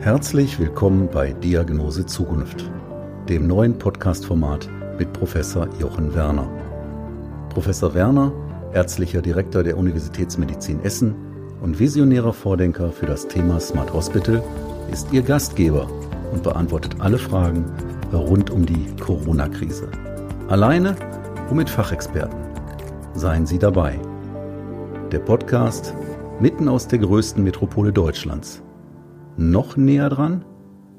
Herzlich willkommen bei Diagnose Zukunft, dem neuen Podcast-Format mit Professor Jochen Werner. Professor Werner, ärztlicher Direktor der Universitätsmedizin Essen und visionärer Vordenker für das Thema Smart Hospital, ist Ihr Gastgeber und beantwortet alle Fragen rund um die Corona-Krise. Alleine und mit Fachexperten. Seien Sie dabei. Der Podcast mitten aus der größten Metropole Deutschlands. Noch näher dran?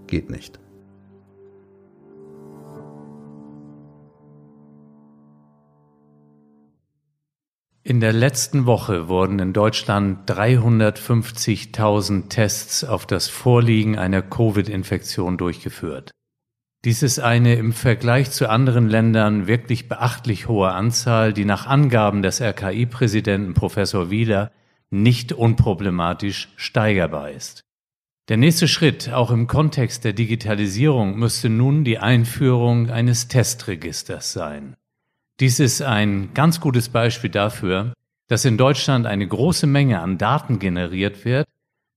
Geht nicht. In der letzten Woche wurden in Deutschland 350.000 Tests auf das Vorliegen einer Covid-Infektion durchgeführt. Dies ist eine im Vergleich zu anderen Ländern wirklich beachtlich hohe Anzahl, die nach Angaben des RKI-Präsidenten Professor Wieler nicht unproblematisch steigerbar ist. Der nächste Schritt, auch im Kontext der Digitalisierung, müsste nun die Einführung eines Testregisters sein. Dies ist ein ganz gutes Beispiel dafür, dass in Deutschland eine große Menge an Daten generiert wird.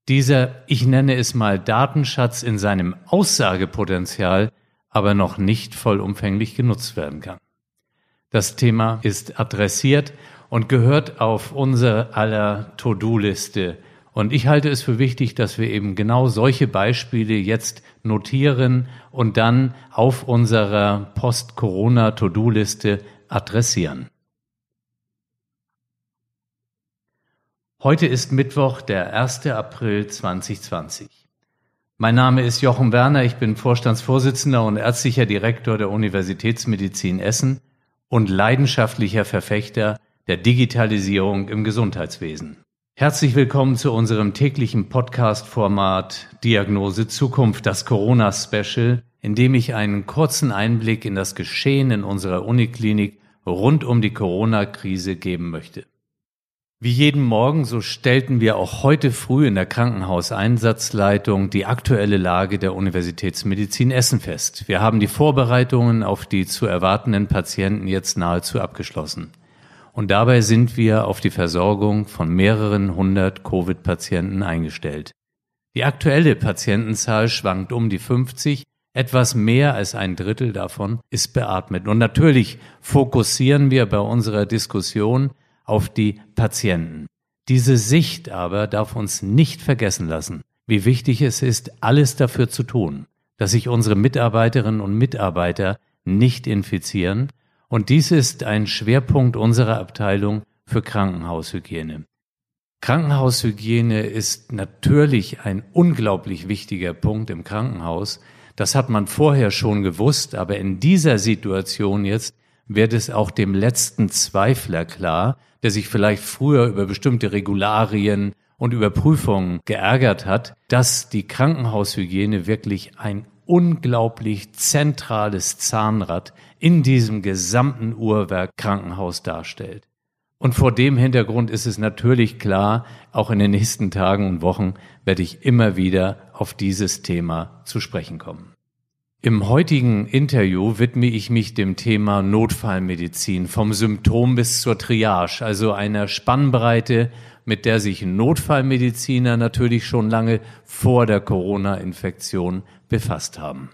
Dieser, ich nenne es mal Datenschatz in seinem Aussagepotenzial, aber noch nicht vollumfänglich genutzt werden kann. Das Thema ist adressiert und gehört auf unsere aller To-Do-Liste. Und ich halte es für wichtig, dass wir eben genau solche Beispiele jetzt notieren und dann auf unserer Post-Corona-To-Do-Liste adressieren. Heute ist Mittwoch, der 1. April 2020. Mein Name ist Jochen Werner, ich bin Vorstandsvorsitzender und ärztlicher Direktor der Universitätsmedizin Essen und leidenschaftlicher Verfechter der Digitalisierung im Gesundheitswesen. Herzlich willkommen zu unserem täglichen Podcast-Format Diagnose Zukunft, das Corona-Special, in dem ich einen kurzen Einblick in das Geschehen in unserer Uniklinik rund um die Corona-Krise geben möchte. Wie jeden Morgen, so stellten wir auch heute früh in der Krankenhauseinsatzleitung die aktuelle Lage der Universitätsmedizin Essen fest. Wir haben die Vorbereitungen auf die zu erwartenden Patienten jetzt nahezu abgeschlossen. Und dabei sind wir auf die Versorgung von mehreren hundert Covid-Patienten eingestellt. Die aktuelle Patientenzahl schwankt um die 50, etwas mehr als ein Drittel davon ist beatmet. Und natürlich fokussieren wir bei unserer Diskussion auf die Patienten. Diese Sicht aber darf uns nicht vergessen lassen, wie wichtig es ist, alles dafür zu tun, dass sich unsere Mitarbeiterinnen und Mitarbeiter nicht infizieren. Und dies ist ein Schwerpunkt unserer Abteilung für Krankenhaushygiene. Krankenhaushygiene ist natürlich ein unglaublich wichtiger Punkt im Krankenhaus, das hat man vorher schon gewusst, aber in dieser Situation jetzt wird es auch dem letzten Zweifler klar, der sich vielleicht früher über bestimmte Regularien und Überprüfungen geärgert hat, dass die Krankenhaushygiene wirklich ein unglaublich zentrales Zahnrad in diesem gesamten Uhrwerk Krankenhaus darstellt. Und vor dem Hintergrund ist es natürlich klar, auch in den nächsten Tagen und Wochen werde ich immer wieder auf dieses Thema zu sprechen kommen. Im heutigen Interview widme ich mich dem Thema Notfallmedizin vom Symptom bis zur Triage, also einer Spannbreite, mit der sich Notfallmediziner natürlich schon lange vor der Corona-Infektion befasst haben.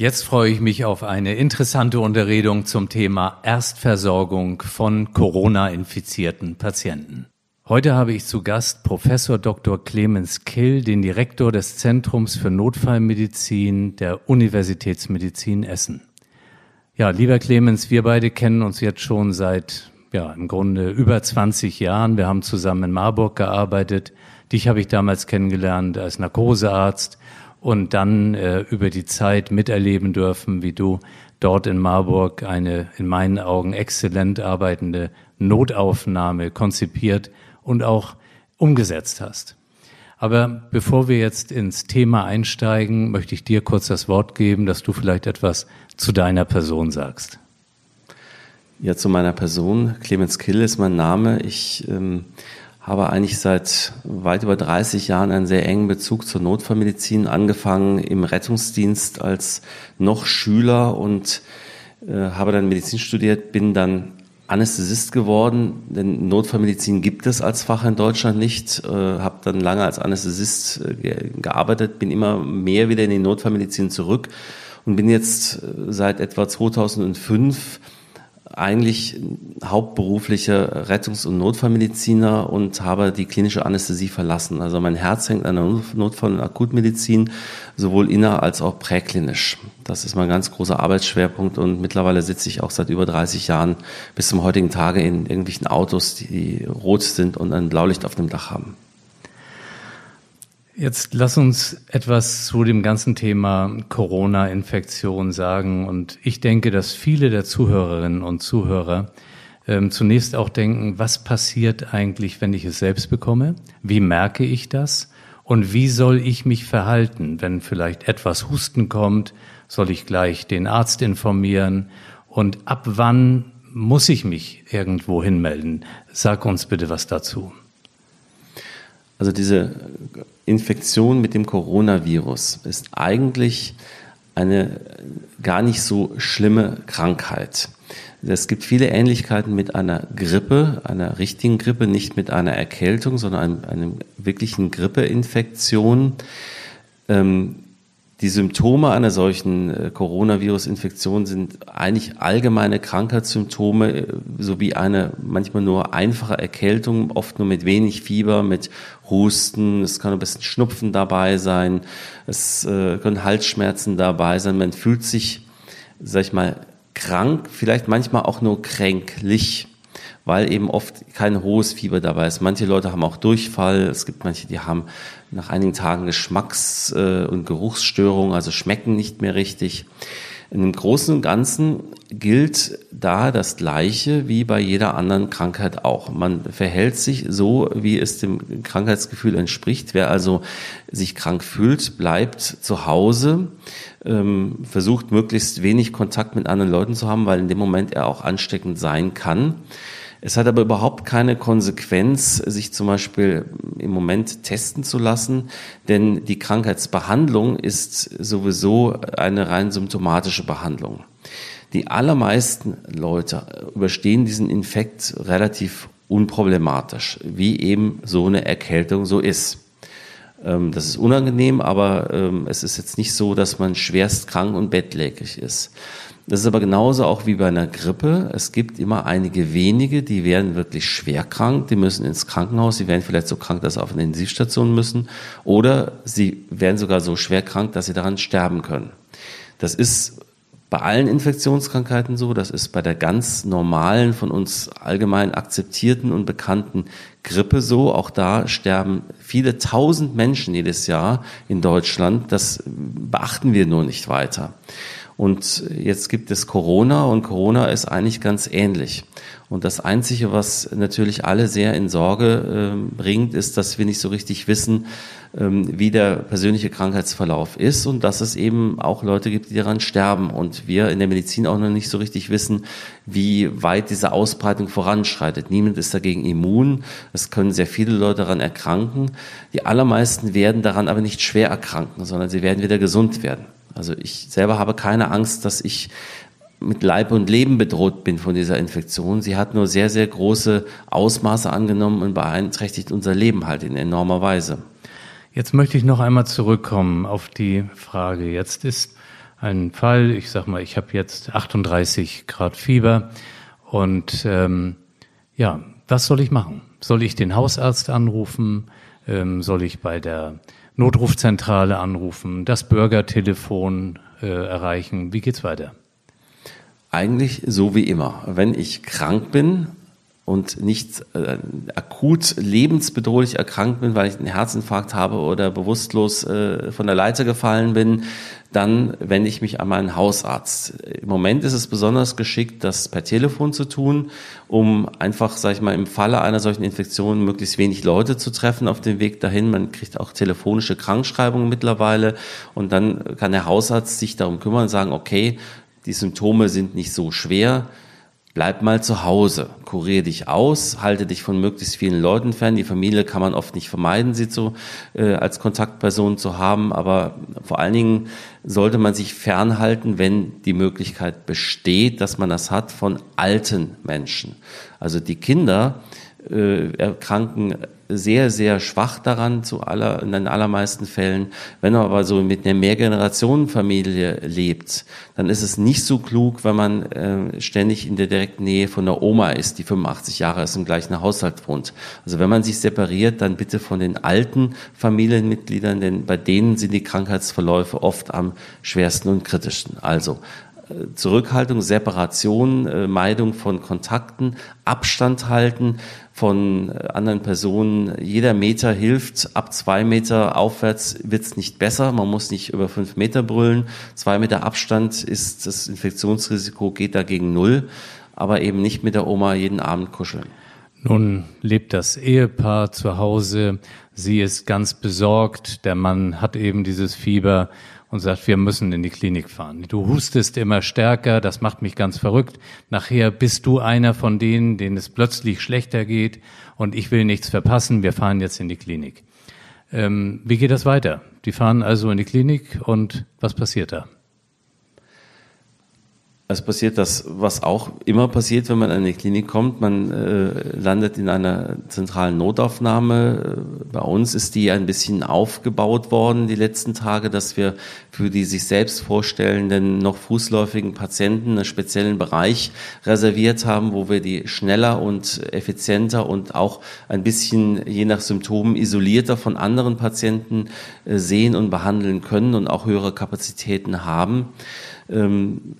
Jetzt freue ich mich auf eine interessante Unterredung zum Thema Erstversorgung von Corona-infizierten Patienten. Heute habe ich zu Gast Professor Dr. Clemens Kill, den Direktor des Zentrums für Notfallmedizin der Universitätsmedizin Essen. Ja, lieber Clemens, wir beide kennen uns jetzt schon seit, ja, im Grunde über 20 Jahren. Wir haben zusammen in Marburg gearbeitet. Dich habe ich damals kennengelernt als Narkosearzt und dann äh, über die Zeit miterleben dürfen, wie du dort in Marburg eine in meinen Augen exzellent arbeitende Notaufnahme konzipiert und auch umgesetzt hast. Aber bevor wir jetzt ins Thema einsteigen, möchte ich dir kurz das Wort geben, dass du vielleicht etwas zu deiner Person sagst. Ja, zu meiner Person. Clemens Kill ist mein Name. Ich ähm, habe eigentlich seit weit über 30 Jahren einen sehr engen Bezug zur Notfallmedizin, angefangen im Rettungsdienst als noch Schüler und äh, habe dann Medizin studiert, bin dann Anästhesist geworden, denn Notfallmedizin gibt es als Fach in Deutschland nicht. Äh, habe dann lange als Anästhesist äh, gearbeitet, bin immer mehr wieder in die Notfallmedizin zurück und bin jetzt äh, seit etwa 2005 eigentlich hauptberuflicher Rettungs- und Notfallmediziner und habe die klinische Anästhesie verlassen. Also mein Herz hängt an der Notfall- und Akutmedizin, sowohl inner- als auch präklinisch. Das ist mein ganz großer Arbeitsschwerpunkt und mittlerweile sitze ich auch seit über 30 Jahren bis zum heutigen Tage in irgendwelchen Autos, die rot sind und ein Blaulicht auf dem Dach haben. Jetzt lass uns etwas zu dem ganzen Thema Corona-Infektion sagen. Und ich denke, dass viele der Zuhörerinnen und Zuhörer ähm, zunächst auch denken, was passiert eigentlich, wenn ich es selbst bekomme? Wie merke ich das? Und wie soll ich mich verhalten, wenn vielleicht etwas Husten kommt? Soll ich gleich den Arzt informieren? Und ab wann muss ich mich irgendwo hinmelden? Sag uns bitte was dazu. Also diese Infektion mit dem Coronavirus ist eigentlich eine gar nicht so schlimme Krankheit. Es gibt viele Ähnlichkeiten mit einer Grippe, einer richtigen Grippe, nicht mit einer Erkältung, sondern einem, einem wirklichen Grippeinfektion. Ähm, die Symptome einer solchen äh, Coronavirus-Infektion sind eigentlich allgemeine Krankheitssymptome äh, sowie eine manchmal nur einfache Erkältung, oft nur mit wenig Fieber, mit Husten, es kann ein bisschen Schnupfen dabei sein, es äh, können Halsschmerzen dabei sein, man fühlt sich, sag ich mal, krank, vielleicht manchmal auch nur kränklich weil eben oft kein hohes Fieber dabei ist. Manche Leute haben auch Durchfall, es gibt manche, die haben nach einigen Tagen Geschmacks- äh, und Geruchsstörungen, also schmecken nicht mehr richtig. In dem Großen und Ganzen gilt da das Gleiche wie bei jeder anderen Krankheit auch. Man verhält sich so, wie es dem Krankheitsgefühl entspricht. Wer also sich krank fühlt, bleibt zu Hause, ähm, versucht möglichst wenig Kontakt mit anderen Leuten zu haben, weil in dem Moment er auch ansteckend sein kann. Es hat aber überhaupt keine Konsequenz, sich zum Beispiel im Moment testen zu lassen, denn die Krankheitsbehandlung ist sowieso eine rein symptomatische Behandlung. Die allermeisten Leute überstehen diesen Infekt relativ unproblematisch, wie eben so eine Erkältung so ist. Ähm, das ist unangenehm, aber ähm, es ist jetzt nicht so, dass man schwerst krank und bettlägerig ist. Das ist aber genauso auch wie bei einer Grippe. Es gibt immer einige wenige, die werden wirklich schwer krank, die müssen ins Krankenhaus, sie werden vielleicht so krank, dass sie auf eine Intensivstation müssen oder sie werden sogar so schwer krank, dass sie daran sterben können. Das ist bei allen Infektionskrankheiten so, das ist bei der ganz normalen, von uns allgemein akzeptierten und bekannten Grippe so. Auch da sterben viele tausend Menschen jedes Jahr in Deutschland. Das beachten wir nur nicht weiter. Und jetzt gibt es Corona und Corona ist eigentlich ganz ähnlich. Und das Einzige, was natürlich alle sehr in Sorge äh, bringt, ist, dass wir nicht so richtig wissen, ähm, wie der persönliche Krankheitsverlauf ist und dass es eben auch Leute gibt, die daran sterben. Und wir in der Medizin auch noch nicht so richtig wissen, wie weit diese Ausbreitung voranschreitet. Niemand ist dagegen immun. Es können sehr viele Leute daran erkranken. Die allermeisten werden daran aber nicht schwer erkranken, sondern sie werden wieder gesund werden. Also ich selber habe keine Angst, dass ich mit Leib und Leben bedroht bin von dieser Infektion. Sie hat nur sehr, sehr große Ausmaße angenommen und beeinträchtigt unser Leben halt in enormer Weise. Jetzt möchte ich noch einmal zurückkommen auf die Frage. Jetzt ist ein Fall, ich sag mal, ich habe jetzt 38 Grad Fieber und ähm, ja, was soll ich machen? Soll ich den Hausarzt anrufen? Ähm, soll ich bei der Notrufzentrale anrufen, das Bürgertelefon äh, erreichen. Wie geht's weiter? Eigentlich so wie immer. Wenn ich krank bin, und nicht äh, akut lebensbedrohlich erkrankt bin, weil ich einen Herzinfarkt habe oder bewusstlos äh, von der Leiter gefallen bin, dann wende ich mich an meinen Hausarzt. Im Moment ist es besonders geschickt, das per Telefon zu tun, um einfach, sag ich mal, im Falle einer solchen Infektion möglichst wenig Leute zu treffen auf dem Weg dahin. Man kriegt auch telefonische Krankschreibungen mittlerweile und dann kann der Hausarzt sich darum kümmern und sagen, okay, die Symptome sind nicht so schwer, bleib mal zu Hause, kurier dich aus, halte dich von möglichst vielen Leuten fern. Die Familie kann man oft nicht vermeiden, sie zu, äh, als Kontaktperson zu haben, aber vor allen Dingen sollte man sich fernhalten, wenn die Möglichkeit besteht, dass man das hat, von alten Menschen. Also die Kinder äh, erkranken sehr, sehr schwach daran, zu aller, in den allermeisten Fällen. Wenn man aber so mit einer Mehrgenerationenfamilie lebt, dann ist es nicht so klug, wenn man äh, ständig in der direkten Nähe von der Oma ist, die 85 Jahre ist, im gleichen Haushalt wohnt. Also wenn man sich separiert, dann bitte von den alten Familienmitgliedern, denn bei denen sind die Krankheitsverläufe oft am schwersten und kritischsten. Also Zurückhaltung, Separation, äh, Meidung von Kontakten, Abstand halten von äh, anderen Personen. Jeder Meter hilft. Ab zwei Meter aufwärts wird's nicht besser. Man muss nicht über fünf Meter brüllen. Zwei Meter Abstand ist das Infektionsrisiko geht dagegen null, aber eben nicht mit der Oma jeden Abend kuscheln. Nun lebt das Ehepaar zu Hause. Sie ist ganz besorgt. Der Mann hat eben dieses Fieber und sagt, wir müssen in die Klinik fahren. Du hustest immer stärker, das macht mich ganz verrückt. Nachher bist du einer von denen, denen es plötzlich schlechter geht und ich will nichts verpassen, wir fahren jetzt in die Klinik. Ähm, wie geht das weiter? Die fahren also in die Klinik und was passiert da? Es passiert das, was auch immer passiert, wenn man in die Klinik kommt. Man äh, landet in einer zentralen Notaufnahme. Bei uns ist die ein bisschen aufgebaut worden die letzten Tage, dass wir für die sich selbst vorstellenden noch fußläufigen Patienten einen speziellen Bereich reserviert haben, wo wir die schneller und effizienter und auch ein bisschen je nach Symptomen isolierter von anderen Patienten äh, sehen und behandeln können und auch höhere Kapazitäten haben. Ähm,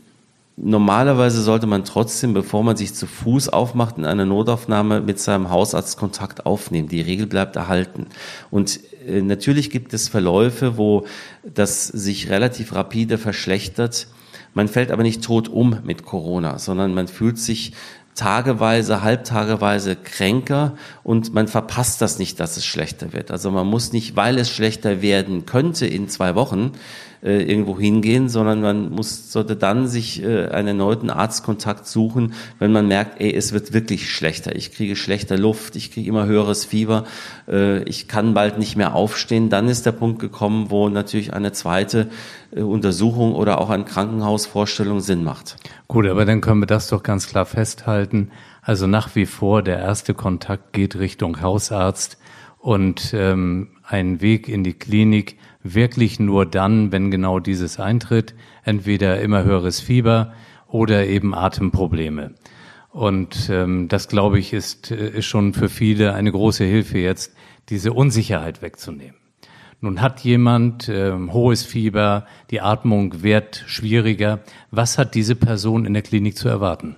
Normalerweise sollte man trotzdem, bevor man sich zu Fuß aufmacht, in eine Notaufnahme mit seinem Hausarzt Kontakt aufnehmen. Die Regel bleibt erhalten. Und äh, natürlich gibt es Verläufe, wo das sich relativ rapide verschlechtert. Man fällt aber nicht tot um mit Corona, sondern man fühlt sich tageweise, halbtageweise kränker und man verpasst das nicht, dass es schlechter wird. Also man muss nicht, weil es schlechter werden könnte in zwei Wochen, äh, irgendwo hingehen, sondern man muss, sollte dann sich äh, einen erneuten Arztkontakt suchen, wenn man merkt, ey, es wird wirklich schlechter. Ich kriege schlechter Luft, ich kriege immer höheres Fieber, äh, ich kann bald nicht mehr aufstehen. Dann ist der Punkt gekommen, wo natürlich eine zweite äh, Untersuchung oder auch eine Krankenhausvorstellung Sinn macht. Gut, aber dann können wir das doch ganz klar festhalten. Also nach wie vor, der erste Kontakt geht Richtung Hausarzt und ähm, ein Weg in die Klinik wirklich nur dann, wenn genau dieses eintritt, entweder immer höheres Fieber oder eben Atemprobleme. Und ähm, das, glaube ich, ist, äh, ist schon für viele eine große Hilfe jetzt, diese Unsicherheit wegzunehmen. Nun hat jemand ähm, hohes Fieber, die Atmung wird schwieriger. Was hat diese Person in der Klinik zu erwarten?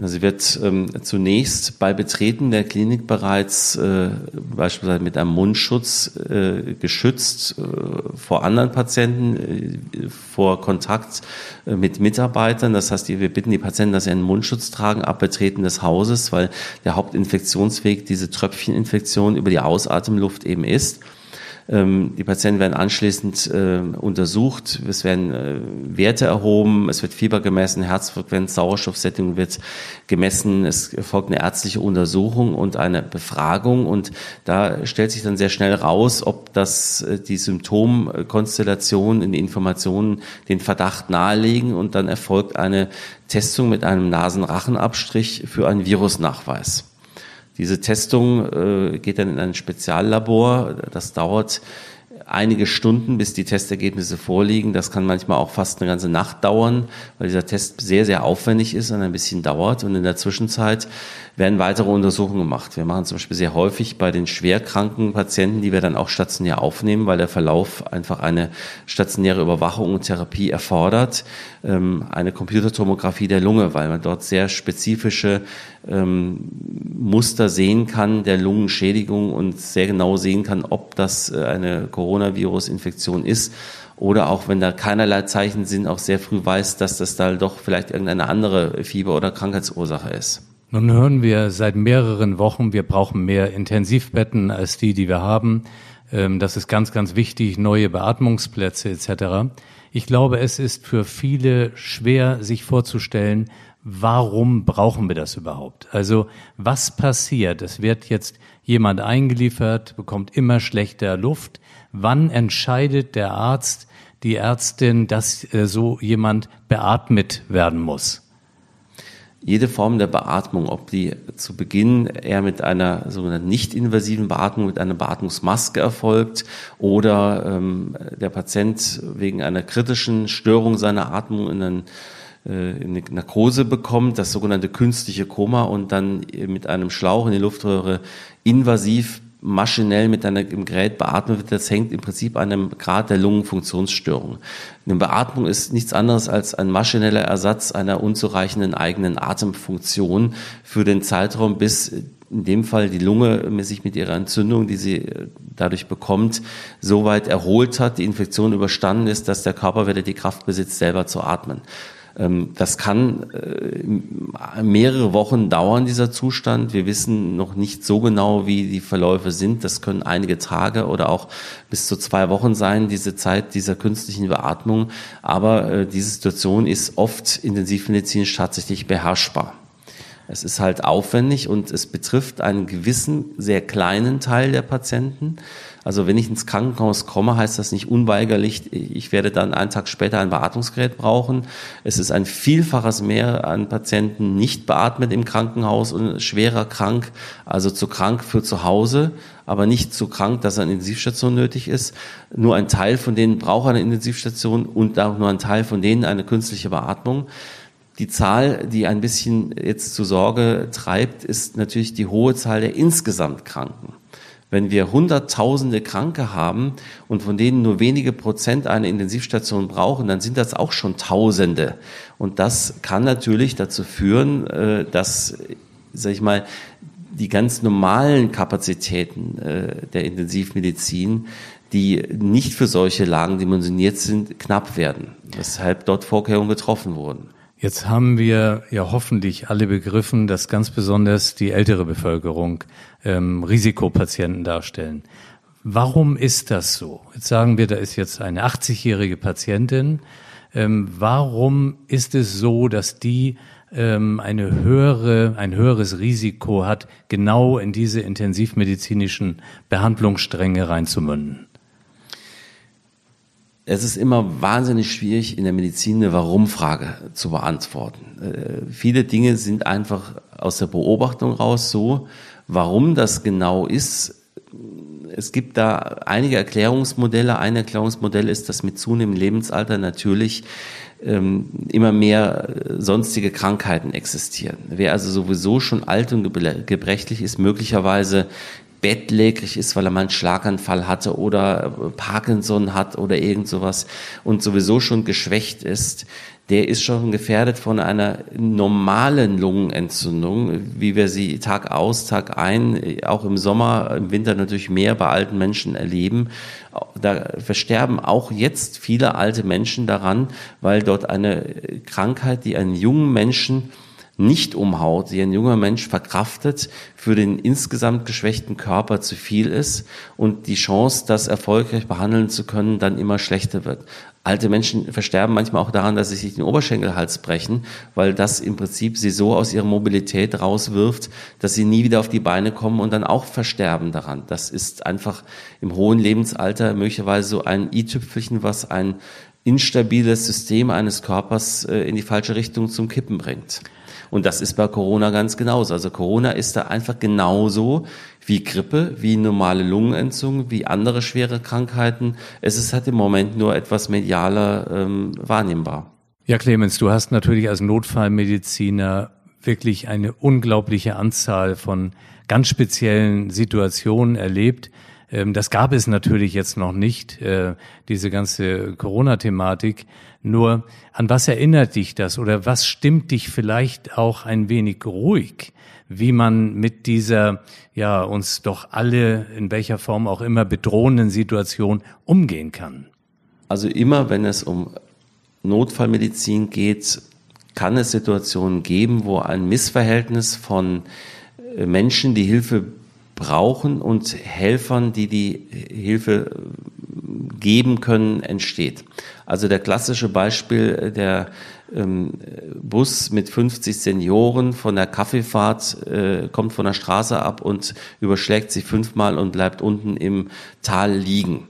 Sie wird ähm, zunächst bei Betreten der Klinik bereits äh, beispielsweise mit einem Mundschutz äh, geschützt äh, vor anderen Patienten, äh, vor Kontakt äh, mit Mitarbeitern. Das heißt, wir bitten die Patienten, dass sie einen Mundschutz tragen ab Betreten des Hauses, weil der Hauptinfektionsweg diese Tröpfcheninfektion über die Ausatemluft eben ist. Ähm, die Patienten werden anschließend äh, untersucht, es werden äh, Werte erhoben, es wird Fieber gemessen, Herzfrequenz, Sauerstoffsättigung wird gemessen, es folgt eine ärztliche Untersuchung und eine Befragung. Und da stellt sich dann sehr schnell raus, ob das äh, die Symptomkonstellation in die Informationen den Verdacht nahelegen. Und dann erfolgt eine Testung mit einem Nasenrachenabstrich für einen Virusnachweis. Diese Testung äh, geht dann in ein Speziallabor. Das dauert einige Stunden, bis die Testergebnisse vorliegen. Das kann manchmal auch fast eine ganze Nacht dauern, weil dieser Test sehr, sehr aufwendig ist und ein bisschen dauert. Und in der Zwischenzeit werden weitere Untersuchungen gemacht. Wir machen zum Beispiel sehr häufig bei den schwerkranken Patienten, die wir dann auch stationär aufnehmen, weil der Verlauf einfach eine stationäre Überwachung und Therapie erfordert, ähm, eine Computertomographie der Lunge, weil man dort sehr spezifische ähm, Muster sehen kann der Lungenschädigung und sehr genau sehen kann, ob das äh, eine Coronavirus-Infektion ist oder auch wenn da keinerlei Zeichen sind, auch sehr früh weiß, dass das da doch vielleicht irgendeine andere Fieber- oder Krankheitsursache ist. Nun hören wir seit mehreren Wochen, wir brauchen mehr Intensivbetten als die, die wir haben. Ähm, das ist ganz, ganz wichtig, neue Beatmungsplätze etc. Ich glaube, es ist für viele schwer, sich vorzustellen, warum brauchen wir das überhaupt? Also was passiert? Es wird jetzt jemand eingeliefert, bekommt immer schlechter Luft. Wann entscheidet der Arzt, die Ärztin, dass äh, so jemand beatmet werden muss? jede Form der Beatmung, ob die zu Beginn eher mit einer sogenannten nicht-invasiven Beatmung, mit einer Beatmungsmaske erfolgt oder ähm, der Patient wegen einer kritischen Störung seiner Atmung in, einen, in eine Narkose bekommt, das sogenannte künstliche Koma und dann mit einem Schlauch in die Luftröhre invasiv maschinell mit einer, im Gerät beatmet wird, das hängt im Prinzip an einem Grad der Lungenfunktionsstörung. Eine Beatmung ist nichts anderes als ein maschineller Ersatz einer unzureichenden eigenen Atemfunktion für den Zeitraum, bis in dem Fall die Lunge sich mit ihrer Entzündung, die sie äh, dadurch bekommt, so weit erholt hat, die Infektion überstanden ist, dass der Körper wieder die Kraft besitzt, selber zu atmen. Ähm, das kann äh, mehrere Wochen dauern, dieser Zustand. Wir wissen noch nicht so genau, wie die Verläufe sind. Das können einige Tage oder auch bis zu zwei Wochen sein, diese Zeit dieser künstlichen Beatmung. Aber äh, diese Situation ist oft intensivmedizinisch tatsächlich beherrschbar. Es ist halt aufwendig und es betrifft einen gewissen, sehr kleinen Teil der Patienten. Also wenn ich ins Krankenhaus komme, heißt das nicht unweigerlich, ich werde dann einen Tag später ein Beatmungsgerät brauchen. Es ist ein Vielfaches mehr an Patienten nicht beatmet im Krankenhaus und schwerer krank, also zu krank für zu Hause, aber nicht zu krank, dass eine Intensivstation nötig ist. Nur ein Teil von denen braucht eine Intensivstation und auch nur ein Teil von denen eine künstliche Beatmung. Die Zahl, die ein bisschen jetzt zu Sorge treibt, ist natürlich die hohe Zahl der insgesamt Kranken. Wenn wir Hunderttausende Kranke haben und von denen nur wenige Prozent eine Intensivstation brauchen, dann sind das auch schon Tausende. Und das kann natürlich dazu führen, äh, dass, sag ich mal, die ganz normalen Kapazitäten äh, der Intensivmedizin, die nicht für solche Lagen dimensioniert sind, knapp werden. Weshalb dort Vorkehrungen getroffen wurden. Jetzt haben wir ja hoffentlich alle begriffen, dass ganz besonders die ältere Bevölkerung ähm, Risikopatienten darstellen. Warum ist das so? Jetzt sagen wir, da ist jetzt eine 80-jährige Patientin. Ähm, warum ist es so, dass die ähm, eine höhere, ein höheres Risiko hat, genau in diese intensivmedizinischen Behandlungsstränge reinzumünden? Es ist immer wahnsinnig schwierig, in der Medizin eine Warum-Frage zu beantworten. Äh, viele Dinge sind einfach aus der Beobachtung raus so. Warum das genau ist, es gibt da einige Erklärungsmodelle. Ein Erklärungsmodell ist, dass mit zunehmendem Lebensalter natürlich ähm, immer mehr äh, sonstige Krankheiten existieren. Wer also sowieso schon alt und gebrechlich ist, möglicherweise bettlägerig ist, weil er mal einen Schlaganfall hatte oder Parkinson hat oder irgend sowas und sowieso schon geschwächt ist, der ist schon gefährdet von einer normalen Lungenentzündung, wie wir sie Tag aus, Tag ein, auch im Sommer, im Winter natürlich mehr bei alten Menschen erleben. Da versterben auch jetzt viele alte Menschen daran, weil dort eine Krankheit, die einen jungen Menschen nicht umhaut, die ein junger Mensch verkraftet, für den insgesamt geschwächten Körper zu viel ist und die Chance, das erfolgreich behandeln zu können, dann immer schlechter wird. Alte Menschen versterben manchmal auch daran, dass sie sich den Oberschenkelhals brechen, weil das im Prinzip sie so aus ihrer Mobilität rauswirft, dass sie nie wieder auf die Beine kommen und dann auch versterben daran. Das ist einfach im hohen Lebensalter möglicherweise so ein i-Tüpfelchen, was ein instabiles System eines Körpers äh, in die falsche Richtung zum Kippen bringt. Und das ist bei Corona ganz genauso. Also Corona ist da einfach genauso wie Grippe, wie normale Lungenentzündung, wie andere schwere Krankheiten. Es ist halt im Moment nur etwas medialer ähm, wahrnehmbar. Ja, Clemens, du hast natürlich als Notfallmediziner wirklich eine unglaubliche Anzahl von ganz speziellen Situationen erlebt. Ähm, das gab es natürlich jetzt noch nicht, äh, diese ganze Corona-Thematik. Nur an was erinnert dich das oder was stimmt dich vielleicht auch ein wenig ruhig, wie man mit dieser, ja, uns doch alle in welcher Form auch immer bedrohenden Situation umgehen kann? Also immer, wenn es um Notfallmedizin geht, kann es Situationen geben, wo ein Missverhältnis von äh, Menschen, die Hilfe brauchen und Helfern, die die Hilfe geben können, entsteht. Also der klassische Beispiel, der ähm, Bus mit 50 Senioren von der Kaffeefahrt äh, kommt von der Straße ab und überschlägt sich fünfmal und bleibt unten im Tal liegen.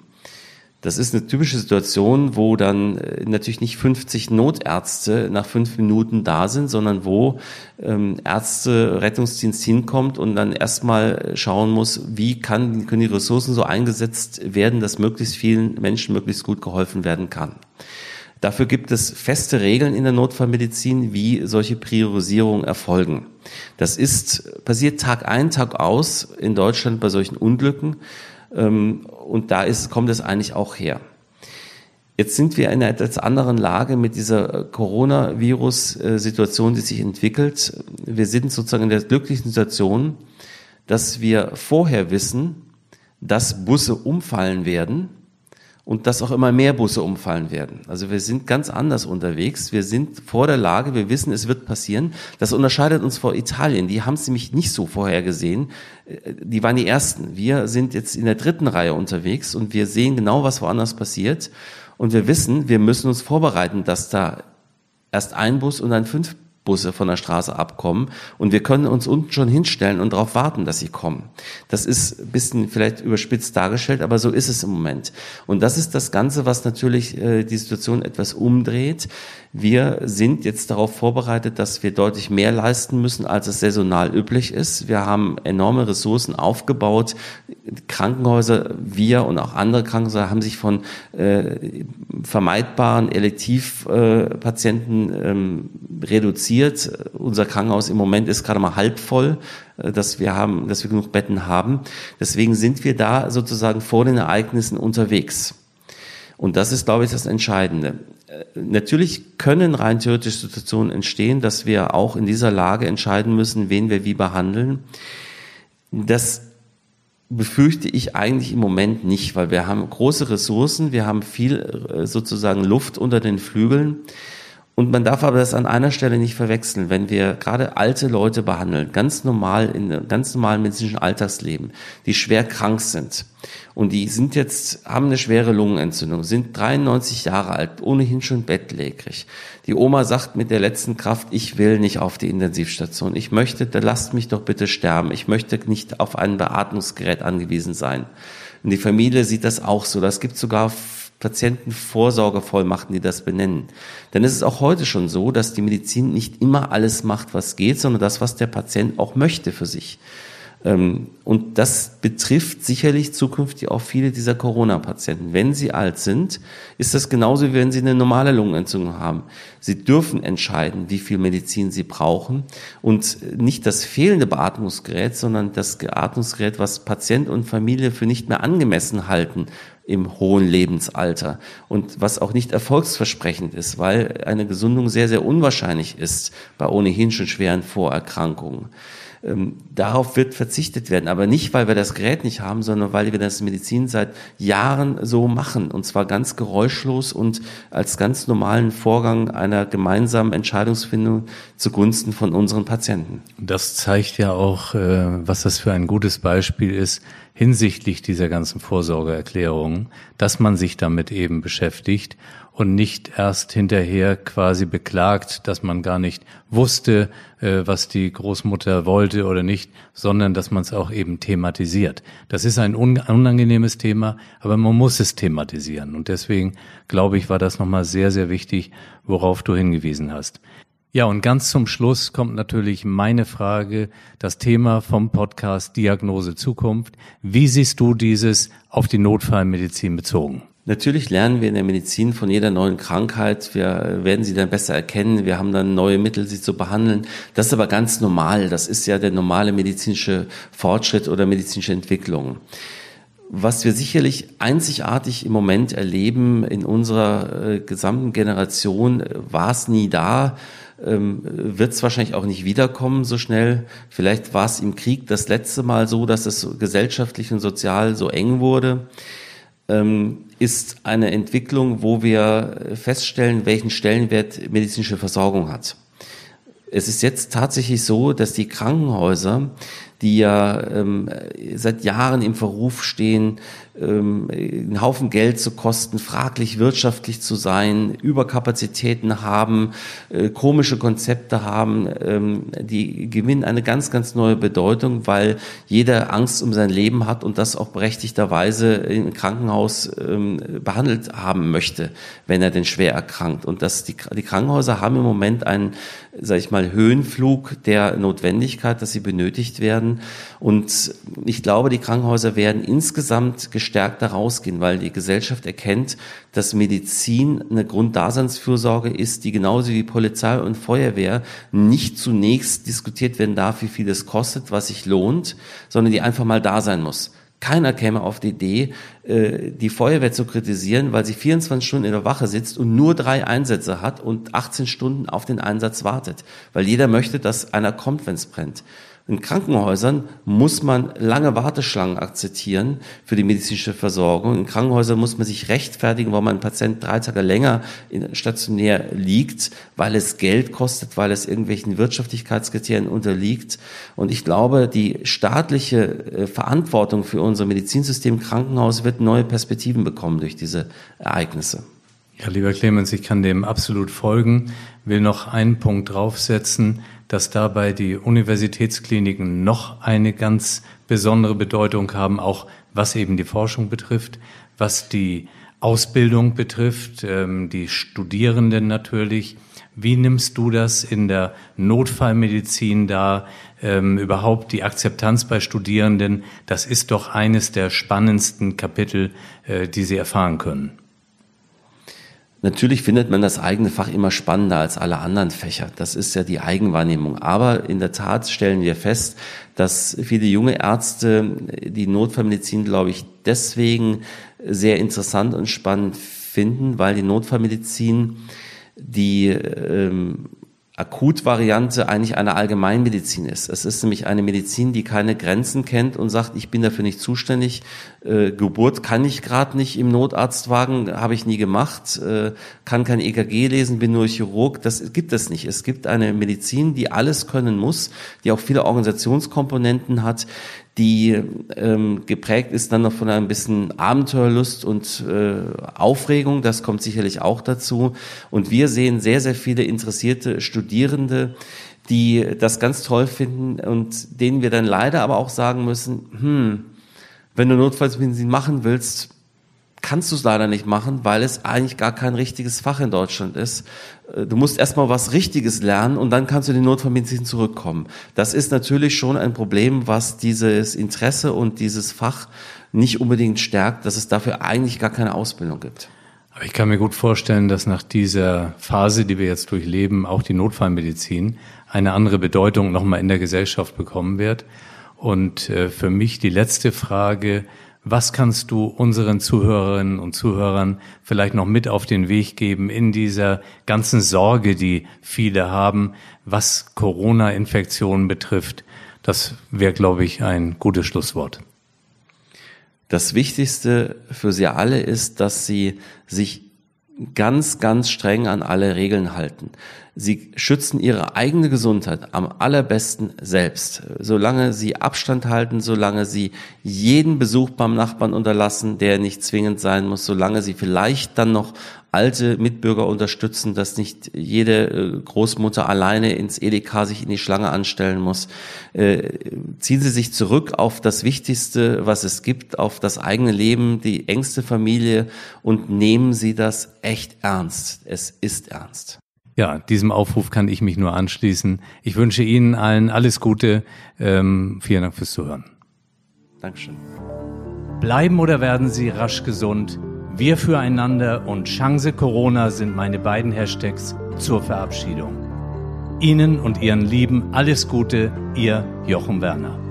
Das ist eine typische Situation, wo dann äh, natürlich nicht 50 Notärzte nach fünf Minuten da sind, sondern wo ähm, Ärzte, Rettungsdienst hinkommt und dann erstmal schauen muss, wie kann, können die Ressourcen so eingesetzt werden, dass möglichst vielen Menschen möglichst gut geholfen werden kann. Dafür gibt es feste Regeln in der Notfallmedizin, wie solche Priorisierungen erfolgen. Das ist, passiert Tag ein, Tag aus in Deutschland bei solchen Unglücken. Ähm, und da ist, kommt es eigentlich auch her. Jetzt sind wir in einer etwas anderen Lage mit dieser Coronavirus-Situation, die sich entwickelt. Wir sind sozusagen in der glücklichen Situation, dass wir vorher wissen, dass Busse umfallen werden und dass auch immer mehr Busse umfallen werden. Also wir sind ganz anders unterwegs. Wir sind vor der Lage, wir wissen, es wird passieren. Das unterscheidet uns vor Italien. Die haben es nämlich nicht so vorher gesehen. Äh, die waren die Ersten. Wir sind jetzt in der dritten Reihe unterwegs und wir sehen genau, was woanders passiert. Und wir wissen, wir müssen uns vorbereiten, dass da erst ein Bus und dann fünf Busse von der Straße abkommen und wir können uns unten schon hinstellen und darauf warten, dass sie kommen. Das ist ein bisschen vielleicht überspitzt dargestellt, aber so ist es im Moment. Und das ist das Ganze, was natürlich äh, die Situation etwas umdreht. Wir sind jetzt darauf vorbereitet, dass wir deutlich mehr leisten müssen, als es saisonal üblich ist. Wir haben enorme Ressourcen aufgebaut. Krankenhäuser, wir und auch andere Krankenhäuser haben sich von äh, vermeidbaren Elektivpatienten äh, ähm, reduziert. Unser Krankenhaus im Moment ist gerade mal halb voll, äh, dass wir haben, dass wir genug Betten haben. Deswegen sind wir da sozusagen vor den Ereignissen unterwegs. Und das ist, glaube ich, das Entscheidende. Äh, natürlich können rein theoretisch Situationen entstehen, dass wir auch in dieser Lage entscheiden müssen, wen wir wie behandeln. Das befürchte ich eigentlich im Moment nicht, weil wir haben große Ressourcen, wir haben viel äh, sozusagen Luft unter den Flügeln. Und man darf aber das an einer Stelle nicht verwechseln, wenn wir gerade alte Leute behandeln, ganz normal in ganz normalen medizinischen Alltagsleben, die schwer krank sind und die sind jetzt, haben eine schwere Lungenentzündung, sind 93 Jahre alt, ohnehin schon bettlägerig. Die Oma sagt mit der letzten Kraft, ich will nicht auf die Intensivstation. Ich möchte, da lasst mich doch bitte sterben. Ich möchte nicht auf ein Beatmungsgerät angewiesen sein. Und die Familie sieht das auch so. Das gibt sogar Patientenvorsorgevollmachten, die das benennen. Denn es ist auch heute schon so, dass die Medizin nicht immer alles macht, was geht, sondern das, was der Patient auch möchte für sich. Ähm, und das betrifft sicherlich zukünftig auch viele dieser Corona-Patienten. Wenn sie alt sind, ist das genauso, wie wenn sie eine normale Lungenentzündung haben. Sie dürfen entscheiden, wie viel Medizin sie brauchen und nicht das fehlende Beatmungsgerät, sondern das Beatmungsgerät, was Patient und Familie für nicht mehr angemessen halten im hohen Lebensalter und was auch nicht erfolgsversprechend ist, weil eine Gesundung sehr, sehr unwahrscheinlich ist bei ohnehin schon schweren Vorerkrankungen. Ähm, darauf wird verzichtet werden, aber nicht, weil wir das Gerät nicht haben, sondern weil wir das in Medizin seit Jahren so machen und zwar ganz geräuschlos und als ganz normalen Vorgang einer gemeinsamen Entscheidungsfindung zugunsten von unseren Patienten. Das zeigt ja auch, äh, was das für ein gutes Beispiel ist hinsichtlich dieser ganzen Vorsorgeerklärungen, dass man sich damit eben beschäftigt und nicht erst hinterher quasi beklagt, dass man gar nicht wusste, äh, was die Großmutter wollte oder nicht, sondern dass man es auch eben thematisiert. Das ist ein unangenehmes Thema, aber man muss es thematisieren. Und deswegen, glaube ich, war das nochmal sehr, sehr wichtig, worauf du hingewiesen hast. Ja, und ganz zum Schluss kommt natürlich meine Frage, das Thema vom Podcast Diagnose Zukunft. Wie siehst du dieses auf die Notfallmedizin bezogen? Natürlich lernen wir in der Medizin von jeder neuen Krankheit. Wir werden sie dann besser erkennen. Wir haben dann neue Mittel, sie zu behandeln. Das ist aber ganz normal. Das ist ja der normale medizinische Fortschritt oder medizinische Entwicklung. Was wir sicherlich einzigartig im Moment erleben in unserer äh, gesamten Generation, war es nie da, ähm, wird es wahrscheinlich auch nicht wiederkommen so schnell. Vielleicht war es im Krieg das letzte Mal so, dass es gesellschaftlich und sozial so eng wurde. Ähm, ist eine Entwicklung, wo wir feststellen, welchen Stellenwert medizinische Versorgung hat. Es ist jetzt tatsächlich so, dass die Krankenhäuser die ja ähm, seit Jahren im Verruf stehen, ähm, einen Haufen Geld zu kosten, fraglich wirtschaftlich zu sein, Überkapazitäten haben, äh, komische Konzepte haben, ähm, die gewinnen eine ganz, ganz neue Bedeutung, weil jeder Angst um sein Leben hat und das auch berechtigterweise im Krankenhaus ähm, behandelt haben möchte, wenn er denn schwer erkrankt. Und das, die, die Krankenhäuser haben im Moment einen, sag ich mal, Höhenflug der Notwendigkeit, dass sie benötigt werden. Und ich glaube, die Krankenhäuser werden insgesamt gestärkt daraus gehen, weil die Gesellschaft erkennt, dass Medizin eine Grunddaseinsfürsorge ist, die genauso wie Polizei und Feuerwehr nicht zunächst diskutiert werden darf, wie viel es kostet, was sich lohnt, sondern die einfach mal da sein muss. Keiner käme auf die Idee, äh, die Feuerwehr zu kritisieren, weil sie 24 Stunden in der Wache sitzt und nur drei Einsätze hat und 18 Stunden auf den Einsatz wartet. Weil jeder möchte, dass einer kommt, wenn es brennt. In Krankenhäusern muss man lange Warteschlangen akzeptieren für die medizinische Versorgung. In Krankenhäusern muss man sich rechtfertigen, warum ein Patient drei Tage länger stationär liegt, weil es Geld kostet, weil es irgendwelchen Wirtschaftlichkeitskriterien unterliegt. Und ich glaube, die staatliche äh, Verantwortung für unser Medizinsystem Krankenhaus wird neue Perspektiven bekommen durch diese Ereignisse. Ja, lieber Clemens, ich kann dem absolut folgen, will noch einen Punkt draufsetzen dass dabei die Universitätskliniken noch eine ganz besondere Bedeutung haben, auch was eben die Forschung betrifft, was die Ausbildung betrifft, ähm, die Studierenden natürlich. Wie nimmst du das in der Notfallmedizin da? Ähm, überhaupt die Akzeptanz bei Studierenden, das ist doch eines der spannendsten Kapitel, äh, die sie erfahren können. Natürlich findet man das eigene Fach immer spannender als alle anderen Fächer. Das ist ja die Eigenwahrnehmung. Aber in der Tat stellen wir fest, dass viele junge Ärzte die Notfallmedizin, glaube ich, deswegen sehr interessant und spannend finden, weil die Notfallmedizin die ähm, Akutvariante eigentlich eine Allgemeinmedizin ist. Es ist nämlich eine Medizin, die keine Grenzen kennt und sagt, ich bin dafür nicht zuständig. Äh, Geburt kann ich gerade nicht im Notarztwagen, habe ich nie gemacht, äh, kann kein EKG lesen, bin nur Chirurg. Das gibt es nicht. Es gibt eine Medizin, die alles können muss, die auch viele Organisationskomponenten hat, die ähm, geprägt ist dann noch von ein bisschen Abenteuerlust und äh, Aufregung. Das kommt sicherlich auch dazu. Und wir sehen sehr, sehr viele interessierte Studierende, die das ganz toll finden und denen wir dann leider aber auch sagen müssen, hm, wenn du Notfallmedizin machen willst, kannst du es leider nicht machen, weil es eigentlich gar kein richtiges Fach in Deutschland ist. Äh, du musst erstmal was Richtiges lernen und dann kannst du in die Notfallmedizin zurückkommen. Das ist natürlich schon ein Problem, was dieses Interesse und dieses Fach nicht unbedingt stärkt, dass es dafür eigentlich gar keine Ausbildung gibt. Aber ich kann mir gut vorstellen, dass nach dieser Phase, die wir jetzt durchleben, auch die Notfallmedizin eine andere Bedeutung nochmal in der Gesellschaft bekommen wird. Und äh, für mich die letzte Frage, was kannst du unseren Zuhörerinnen und Zuhörern vielleicht noch mit auf den Weg geben in dieser ganzen Sorge, die viele haben, was Corona-Infektionen betrifft? Das wäre, glaube ich, ein gutes Schlusswort. Das Wichtigste für Sie alle ist, dass Sie sich ganz, ganz streng an alle Regeln halten. Sie schützen ihre eigene Gesundheit am allerbesten selbst. Solange sie Abstand halten, solange sie jeden Besuch beim Nachbarn unterlassen, der nicht zwingend sein muss, solange sie vielleicht dann noch alte Mitbürger unterstützen, dass nicht jede äh, Großmutter alleine ins Edeka sich in die Schlange anstellen muss. Äh, ziehen Sie sich zurück auf das Wichtigste, was es gibt, auf das eigene Leben, die engste Familie und nehmen Sie das echt ernst. Es ist ernst. Ja, diesem Aufruf kann ich mich nur anschließen. Ich wünsche Ihnen allen alles Gute. Ähm, vielen Dank fürs Zuhören. Dankeschön. Bleiben oder werden Sie rasch gesund? Wir füreinander und Chance Corona sind meine beiden Hashtags zur Verabschiedung. Ihnen und Ihren Lieben alles Gute, Ihr Jochen Werner.